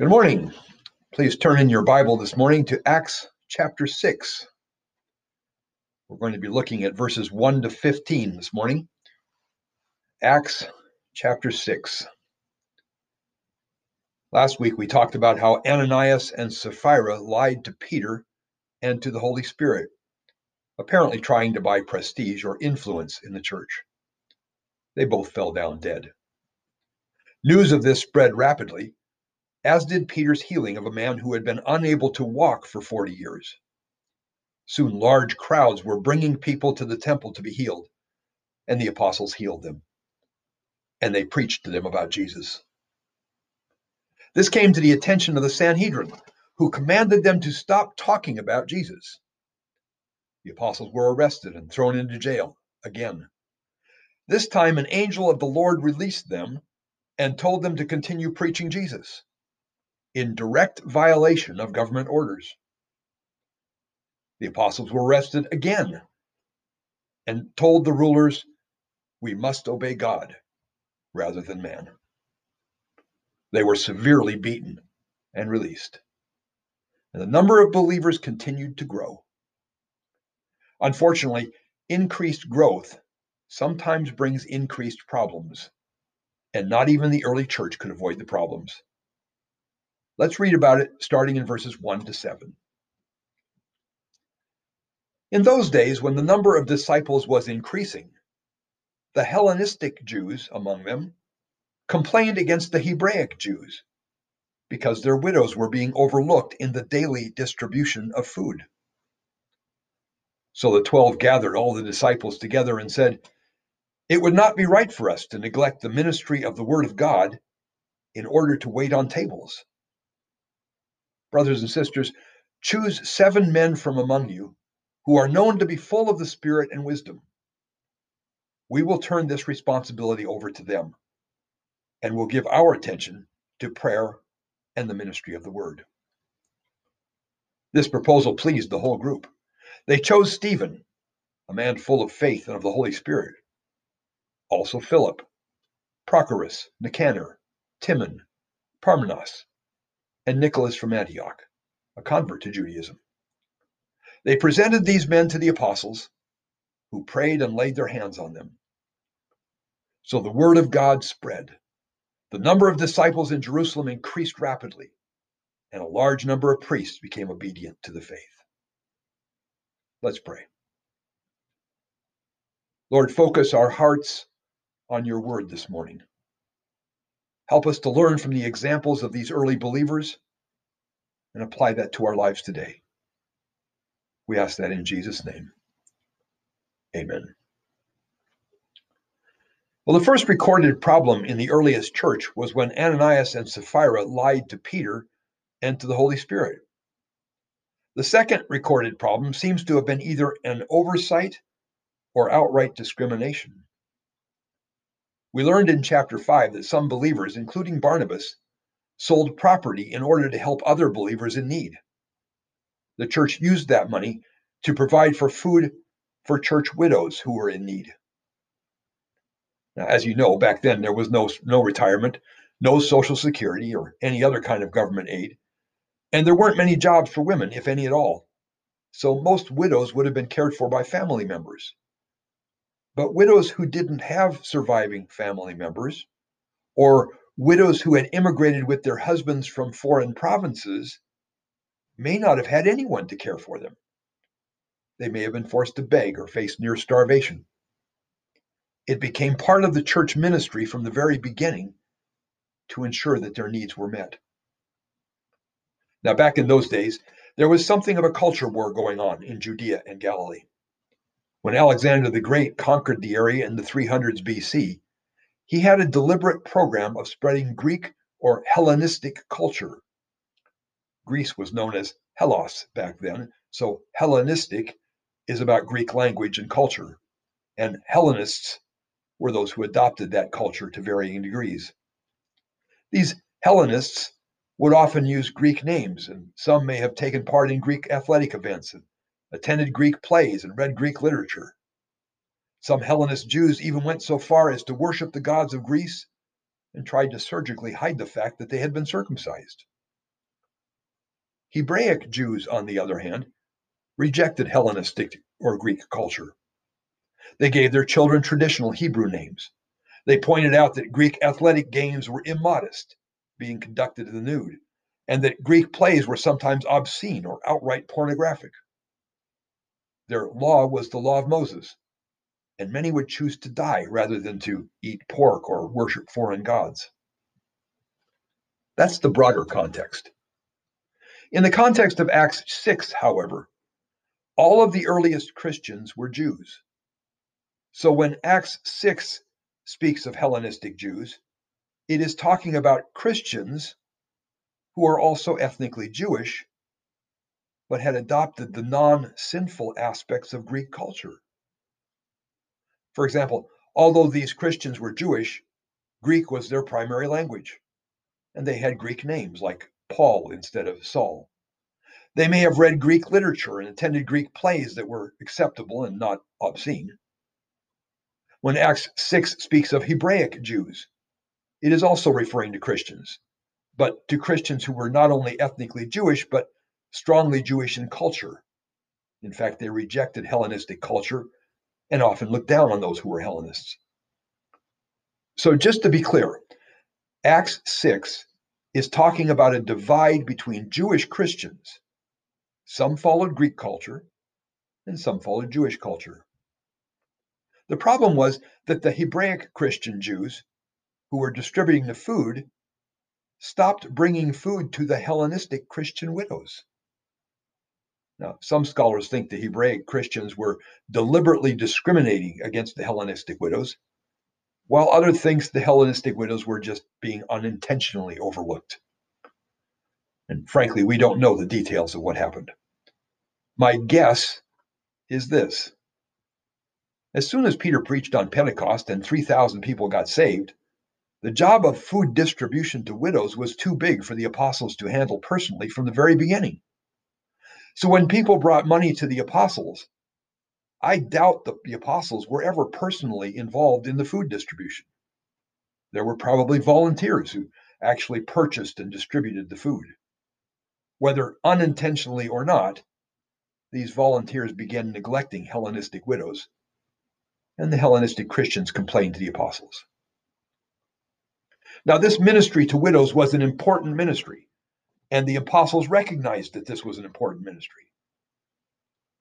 Good morning. Please turn in your Bible this morning to Acts chapter 6. We're going to be looking at verses 1 to 15 this morning. Acts chapter 6. Last week we talked about how Ananias and Sapphira lied to Peter and to the Holy Spirit, apparently trying to buy prestige or influence in the church. They both fell down dead. News of this spread rapidly, as did Peter's healing of a man who had been unable to walk for 40 years. Soon large crowds were bringing people to the temple to be healed, and the apostles healed them. And they preached to them about Jesus. This came to the attention of the Sanhedrin, who commanded them to stop talking about Jesus. The apostles were arrested and thrown into jail again. This time, an angel of the Lord released them and told them to continue preaching Jesus in direct violation of government orders. The apostles were arrested again and told the rulers, We must obey God rather than man. They were severely beaten and released. And the number of believers continued to grow. Unfortunately, increased growth sometimes brings increased problems, and not even the early church could avoid the problems. Let's read about it starting in verses 1 to 7. In those days, when the number of disciples was increasing, the Hellenistic Jews among them complained against the Hebraic Jews because their widows were being overlooked in the daily distribution of food. So the twelve gathered all the disciples together and said, It would not be right for us to neglect the ministry of the Word of God in order to wait on tables. Brothers and sisters, choose seven men from among you who are known to be full of the Spirit and wisdom. We will turn this responsibility over to them and will give our attention to prayer and the ministry of the word. This proposal pleased the whole group. They chose Stephen, a man full of faith and of the Holy Spirit, also Philip, Prochorus, Nicanor, Timon, Parmenas, and Nicholas from Antioch, a convert to Judaism. They presented these men to the apostles, who prayed and laid their hands on them. So the word of God spread the number of disciples in Jerusalem increased rapidly, and a large number of priests became obedient to the faith. Let's pray. Lord, focus our hearts on your word this morning. Help us to learn from the examples of these early believers and apply that to our lives today. We ask that in Jesus' name. Amen. Well, the first recorded problem in the earliest church was when Ananias and Sapphira lied to Peter and to the Holy Spirit. The second recorded problem seems to have been either an oversight or outright discrimination. We learned in chapter 5 that some believers, including Barnabas, sold property in order to help other believers in need. The church used that money to provide for food for church widows who were in need. Now, as you know, back then there was no, no retirement, no social security, or any other kind of government aid. And there weren't many jobs for women, if any at all. So most widows would have been cared for by family members. But widows who didn't have surviving family members, or widows who had immigrated with their husbands from foreign provinces, may not have had anyone to care for them. They may have been forced to beg or face near starvation. It became part of the church ministry from the very beginning to ensure that their needs were met. Now, back in those days, there was something of a culture war going on in Judea and Galilee. When Alexander the Great conquered the area in the 300s BC, he had a deliberate program of spreading Greek or Hellenistic culture. Greece was known as Hellas back then, so Hellenistic is about Greek language and culture, and Hellenists were those who adopted that culture to varying degrees. These Hellenists would often use Greek names, and some may have taken part in Greek athletic events and attended Greek plays and read Greek literature. Some Hellenist Jews even went so far as to worship the gods of Greece and tried to surgically hide the fact that they had been circumcised. Hebraic Jews, on the other hand, rejected Hellenistic or Greek culture. They gave their children traditional Hebrew names. They pointed out that Greek athletic games were immodest, being conducted in the nude, and that Greek plays were sometimes obscene or outright pornographic. Their law was the law of Moses, and many would choose to die rather than to eat pork or worship foreign gods. That's the broader context. In the context of Acts 6, however, all of the earliest Christians were Jews. So when Acts 6 speaks of Hellenistic Jews, it is talking about Christians who are also ethnically Jewish, but had adopted the non sinful aspects of Greek culture. For example, although these Christians were Jewish, Greek was their primary language, and they had Greek names like Paul instead of Saul. They may have read Greek literature and attended Greek plays that were acceptable and not obscene. When Acts 6 speaks of Hebraic Jews, it is also referring to Christians, but to Christians who were not only ethnically Jewish, but strongly Jewish in culture. In fact, they rejected Hellenistic culture and often looked down on those who were Hellenists. So, just to be clear, Acts 6 is talking about a divide between Jewish Christians. Some followed Greek culture, and some followed Jewish culture. The problem was that the Hebraic Christian Jews who were distributing the food stopped bringing food to the Hellenistic Christian widows. Now, some scholars think the Hebraic Christians were deliberately discriminating against the Hellenistic widows, while others think the Hellenistic widows were just being unintentionally overlooked. And frankly, we don't know the details of what happened. My guess is this. As soon as Peter preached on Pentecost and 3,000 people got saved, the job of food distribution to widows was too big for the apostles to handle personally from the very beginning. So when people brought money to the apostles, I doubt that the apostles were ever personally involved in the food distribution. There were probably volunteers who actually purchased and distributed the food. Whether unintentionally or not, these volunteers began neglecting Hellenistic widows, and the Hellenistic Christians complained to the apostles. Now, this ministry to widows was an important ministry, and the apostles recognized that this was an important ministry.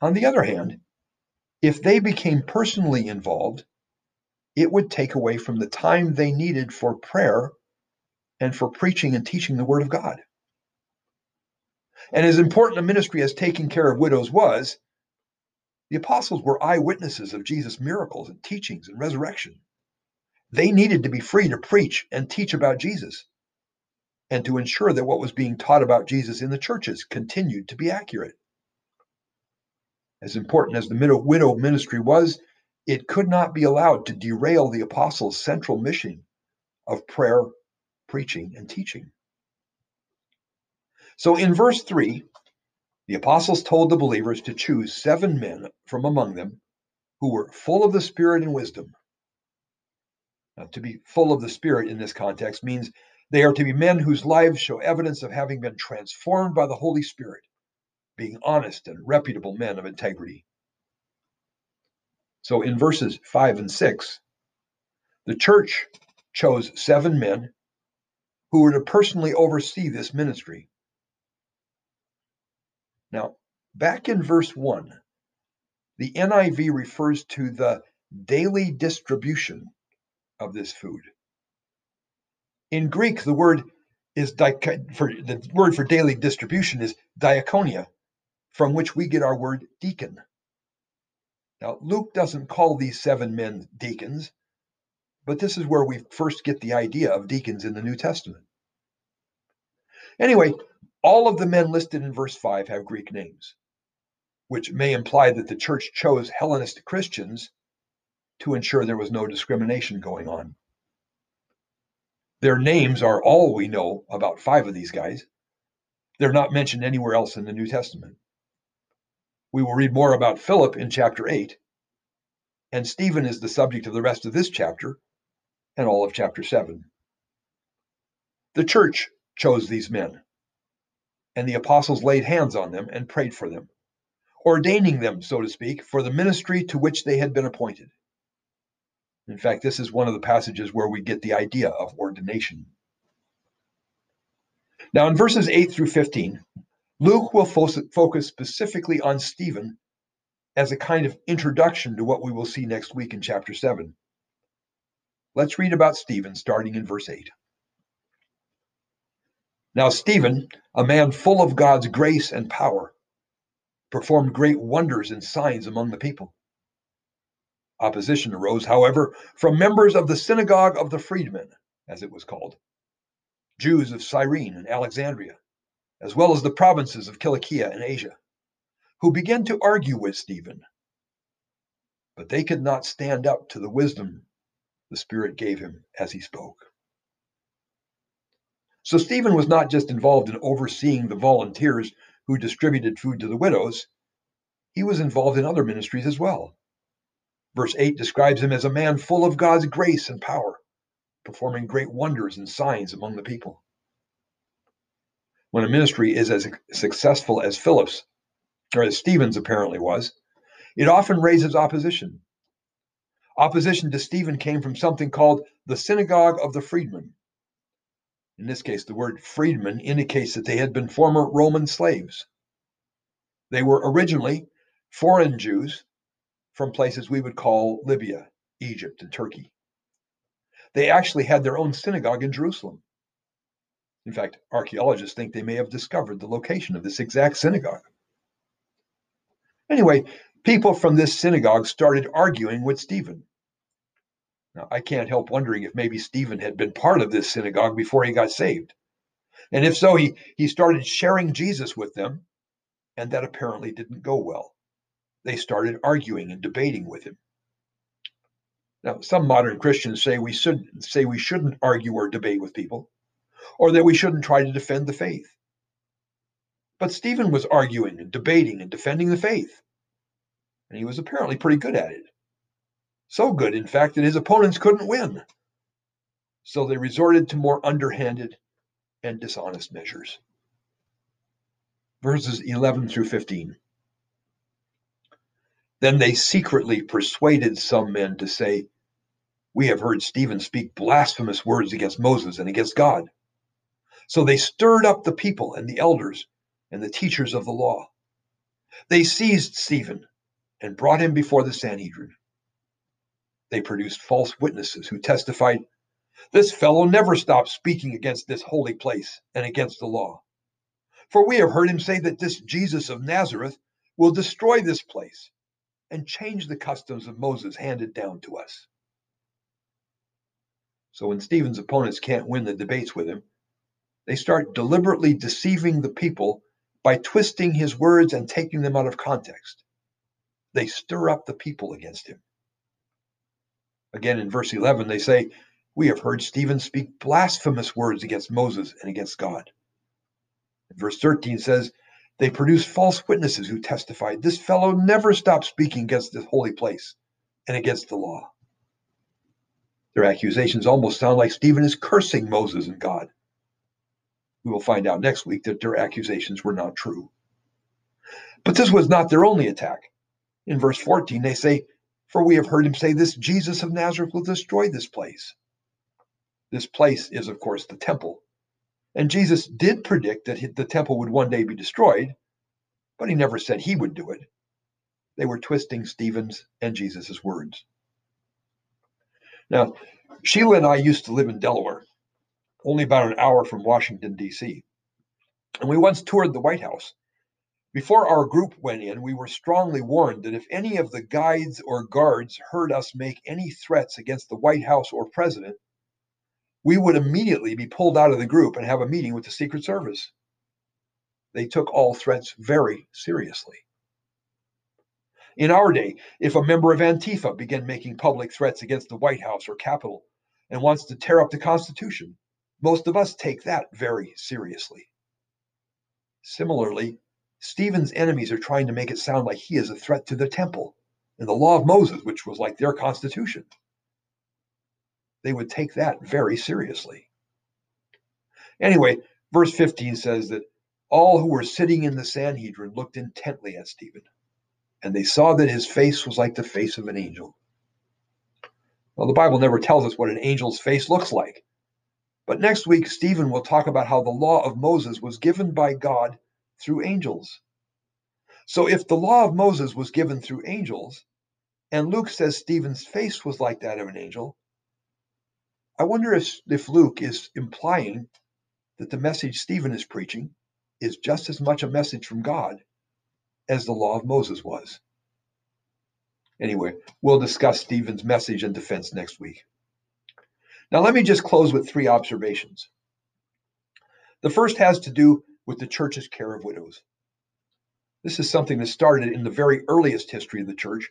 On the other hand, if they became personally involved, it would take away from the time they needed for prayer and for preaching and teaching the Word of God. And as important a ministry as taking care of widows was, the apostles were eyewitnesses of Jesus' miracles and teachings and resurrection. They needed to be free to preach and teach about Jesus and to ensure that what was being taught about Jesus in the churches continued to be accurate. As important as the widow ministry was, it could not be allowed to derail the apostles' central mission of prayer, preaching, and teaching. So in verse 3, the apostles told the believers to choose seven men from among them who were full of the Spirit and wisdom uh, to be full of the Spirit in this context means they are to be men whose lives show evidence of having been transformed by the Holy Spirit, being honest and reputable men of integrity. So in verses 5 and 6, the church chose seven men who were to personally oversee this ministry. Now, back in verse 1, the NIV refers to the daily distribution of this food. In Greek, the word is for the word for daily distribution is diakonia, from which we get our word deacon. Now, Luke doesn't call these seven men deacons, but this is where we first get the idea of deacons in the New Testament. Anyway, all of the men listed in verse 5 have Greek names, which may imply that the church chose Hellenistic Christians to ensure there was no discrimination going on. Their names are all we know about five of these guys. They're not mentioned anywhere else in the New Testament. We will read more about Philip in chapter 8, and Stephen is the subject of the rest of this chapter and all of chapter 7. The church chose these men. and the apostles laid hands on them and prayed for them, ordaining them, so to speak, for the ministry to which they had been appointed. In fact, this is one of the passages where we get the idea of ordination. Now, in verses 8 through 15, Luke will focus specifically on Stephen as a kind of introduction to what we will see next week in chapter 7. Let's read about Stephen starting in verse 8. Now, Stephen, a man full of God's grace and power, performed great wonders and signs among the people. Opposition arose, however, from members of the synagogue of the freedmen, as it was called, Jews of Cyrene and Alexandria, as well as the provinces of Cilicia and Asia, who began to argue with Stephen. But they could not stand up to the wisdom the Spirit gave him as he spoke. So Stephen was not just involved in overseeing the volunteers who distributed food to the widows, he was involved in other ministries as well. Verse 8 describes him as a man full of God's grace and power, performing great wonders and signs among the people. When a ministry is as successful as Philip's, or as Stephen's apparently was, it often raises opposition. Opposition to Stephen came from something called the Synagogue of the Freedmen. In this case, the word freedmen indicates that they had been former Roman slaves. They were originally foreign Jews from places we would call Libya, Egypt, and Turkey. They actually had their own synagogue in Jerusalem. In fact, archaeologists think they may have discovered the location of this exact synagogue. Anyway, people from this synagogue started arguing with Stephen. Now, I can't help wondering if maybe Stephen had been part of this synagogue before he got saved. And if so, he, he started sharing Jesus with them, and that apparently didn't go well. They started arguing and debating with him. Now, some modern Christians say we should say we shouldn't argue or debate with people, or that we shouldn't try to defend the faith. But Stephen was arguing and debating and defending the faith, and he was apparently pretty good at it. So good, in fact, that his opponents couldn't win. So they resorted to more underhanded and dishonest measures. Verses 11 through 15. Then they secretly persuaded some men to say, We have heard Stephen speak blasphemous words against Moses and against God. So they stirred up the people and the elders and the teachers of the law. They seized Stephen and brought him before the Sanhedrin. They produced false witnesses who testified, This fellow never stops speaking against this holy place and against the law. For we have heard him say that this Jesus of Nazareth will destroy this place and change the customs of Moses handed down to us. So when Stephen's opponents can't win the debates with him, they start deliberately deceiving the people by twisting his words and taking them out of context. They stir up the people against him. Again, in verse 11, they say, We have heard Stephen speak blasphemous words against Moses and against God. Verse 13 says, They produced false witnesses who testified, This fellow never stopped speaking against this holy place and against the law. Their accusations almost sound like Stephen is cursing Moses and God. We will find out next week that their accusations were not true. But this was not their only attack. In verse 14, they say, for we have heard him say, This Jesus of Nazareth will destroy this place. This place is, of course, the temple. And Jesus did predict that the temple would one day be destroyed, but he never said he would do it. They were twisting Stephen's and Jesus' words. Now, Sheila and I used to live in Delaware, only about an hour from Washington, D.C. And we once toured the White House. Before our group went in, we were strongly warned that if any of the guides or guards heard us make any threats against the White House or president, we would immediately be pulled out of the group and have a meeting with the Secret Service. They took all threats very seriously. In our day, if a member of Antifa began making public threats against the White House or Capitol and wants to tear up the Constitution, most of us take that very seriously. Similarly, Stephen's enemies are trying to make it sound like he is a threat to the temple and the law of Moses, which was like their constitution. They would take that very seriously. Anyway, verse 15 says that all who were sitting in the Sanhedrin looked intently at Stephen, and they saw that his face was like the face of an angel. Well, the Bible never tells us what an angel's face looks like. But next week, Stephen will talk about how the law of Moses was given by God through angels. So if the law of Moses was given through angels, and Luke says Stephen's face was like that of an angel, I wonder if, if Luke is implying that the message Stephen is preaching is just as much a message from God as the law of Moses was. Anyway, we'll discuss Stephen's message and defense next week. Now, let me just close with three observations. The first has to do with the church's care of widows. This is something that started in the very earliest history of the church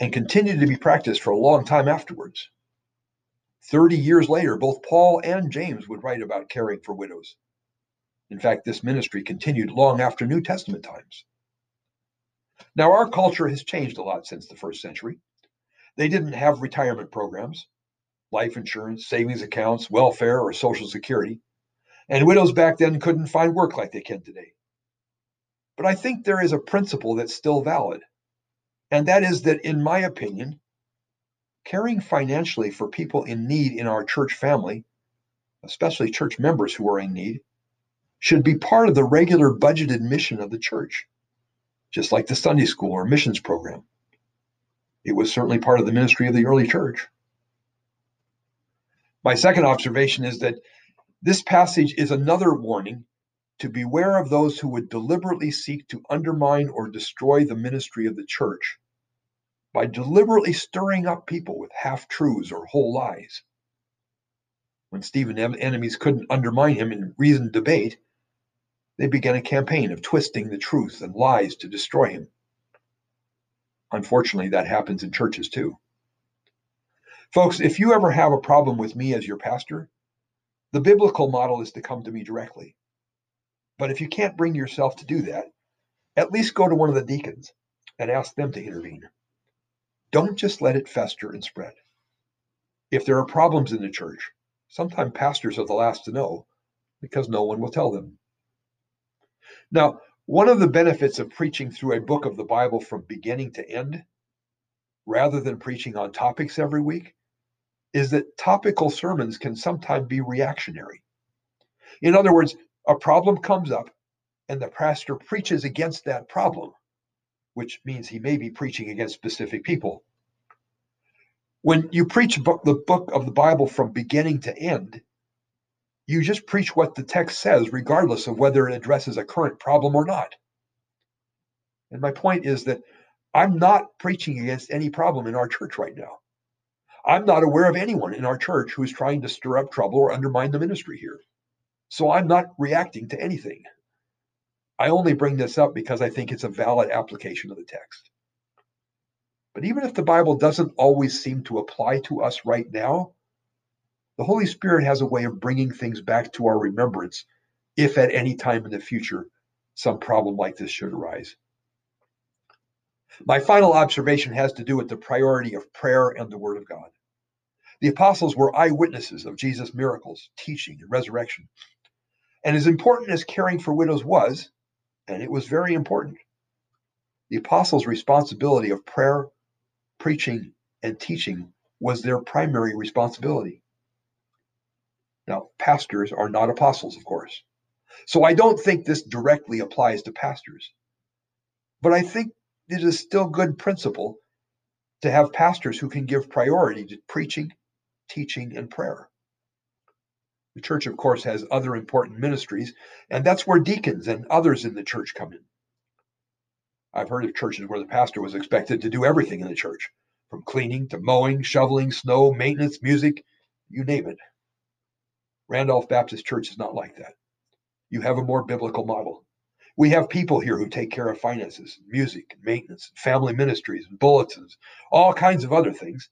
and continued to be practiced for a long time afterwards. 30 years later, both Paul and James would write about caring for widows. In fact, this ministry continued long after New Testament times. Now, our culture has changed a lot since the first century. They didn't have retirement programs, life insurance, savings accounts, welfare, or Social Security, and widows back then couldn't find work like they can today. But I think there is a principle that's still valid, and that is that, in my opinion, caring financially for people in need in our church family, especially church members who are in need, should be part of the regular budgeted mission of the church, just like the Sunday school or missions program. It was certainly part of the ministry of the early church. My second observation is that this passage is another warning to beware of those who would deliberately seek to undermine or destroy the ministry of the church by deliberately stirring up people with half truths or whole lies. When Stephen's enemies couldn't undermine him in reasoned debate, they began a campaign of twisting the truth and lies to destroy him. Unfortunately, that happens in churches too. Folks, if you ever have a problem with me as your pastor, the biblical model is to come to me directly. But if you can't bring yourself to do that, at least go to one of the deacons and ask them to intervene. Don't just let it fester and spread. If there are problems in the church, sometimes pastors are the last to know because no one will tell them. Now, one of the benefits of preaching through a book of the Bible from beginning to end, rather than preaching on topics every week, is that topical sermons can sometimes be reactionary. In other words, a problem comes up and the pastor preaches against that problem, which means he may be preaching against specific people. When you preach the book of the Bible from beginning to end, you just preach what the text says, regardless of whether it addresses a current problem or not. And my point is that I'm not preaching against any problem in our church right now. I'm not aware of anyone in our church who is trying to stir up trouble or undermine the ministry here. So I'm not reacting to anything. I only bring this up because I think it's a valid application of the text. But even if the Bible doesn't always seem to apply to us right now, the Holy Spirit has a way of bringing things back to our remembrance if at any time in the future some problem like this should arise. My final observation has to do with the priority of prayer and the Word of God. The apostles were eyewitnesses of Jesus' miracles, teaching, and resurrection. And as important as caring for widows was, and it was very important, the apostles' responsibility of prayer, preaching, and teaching was their primary responsibility. Now, pastors are not apostles, of course. So I don't think this directly applies to pastors. But I think it is still good principle to have pastors who can give priority to preaching, teaching, and prayer. The church, of course, has other important ministries, and that's where deacons and others in the church come in. I've heard of churches where the pastor was expected to do everything in the church, from cleaning to mowing, shoveling, snow, maintenance, music, you name it. Randolph Baptist Church is not like that. You have a more biblical model. We have people here who take care of finances, music, maintenance, family ministries, bulletins, all kinds of other things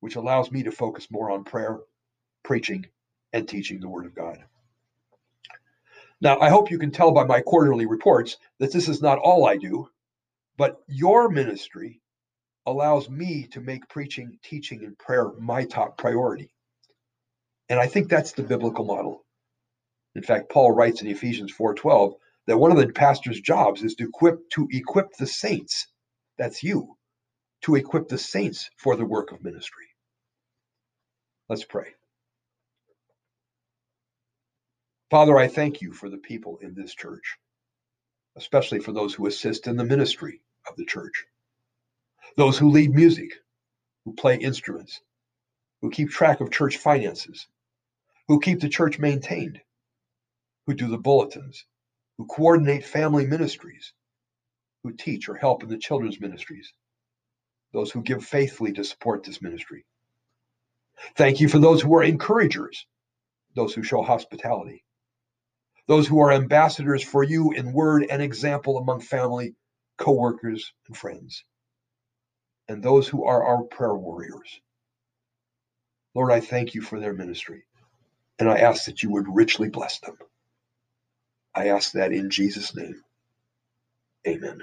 which allows me to focus more on prayer, preaching, and teaching the Word of God. Now, I hope you can tell by my quarterly reports that this is not all I do, but your ministry allows me to make preaching, teaching, and prayer my top priority. And I think that's the biblical model. In fact, Paul writes in Ephesians 4:12 that one of the pastor's jobs is to equip to equip the saints. That's you, to equip the saints for the work of ministry. Let's pray. Father, I thank you for the people in this church, especially for those who assist in the ministry of the church, those who lead music, who play instruments, who keep track of church finances, who keep the church maintained, who do the bulletins, who coordinate family ministries, who teach or help in the children's ministries, those who give faithfully to support this ministry. Thank you for those who are encouragers, those who show hospitality, those who are ambassadors for you in word and example among family, co-workers, and friends, and those who are our prayer warriors. Lord, I thank you for their ministry, and I ask that you would richly bless them. I ask that in Jesus' name. Amen.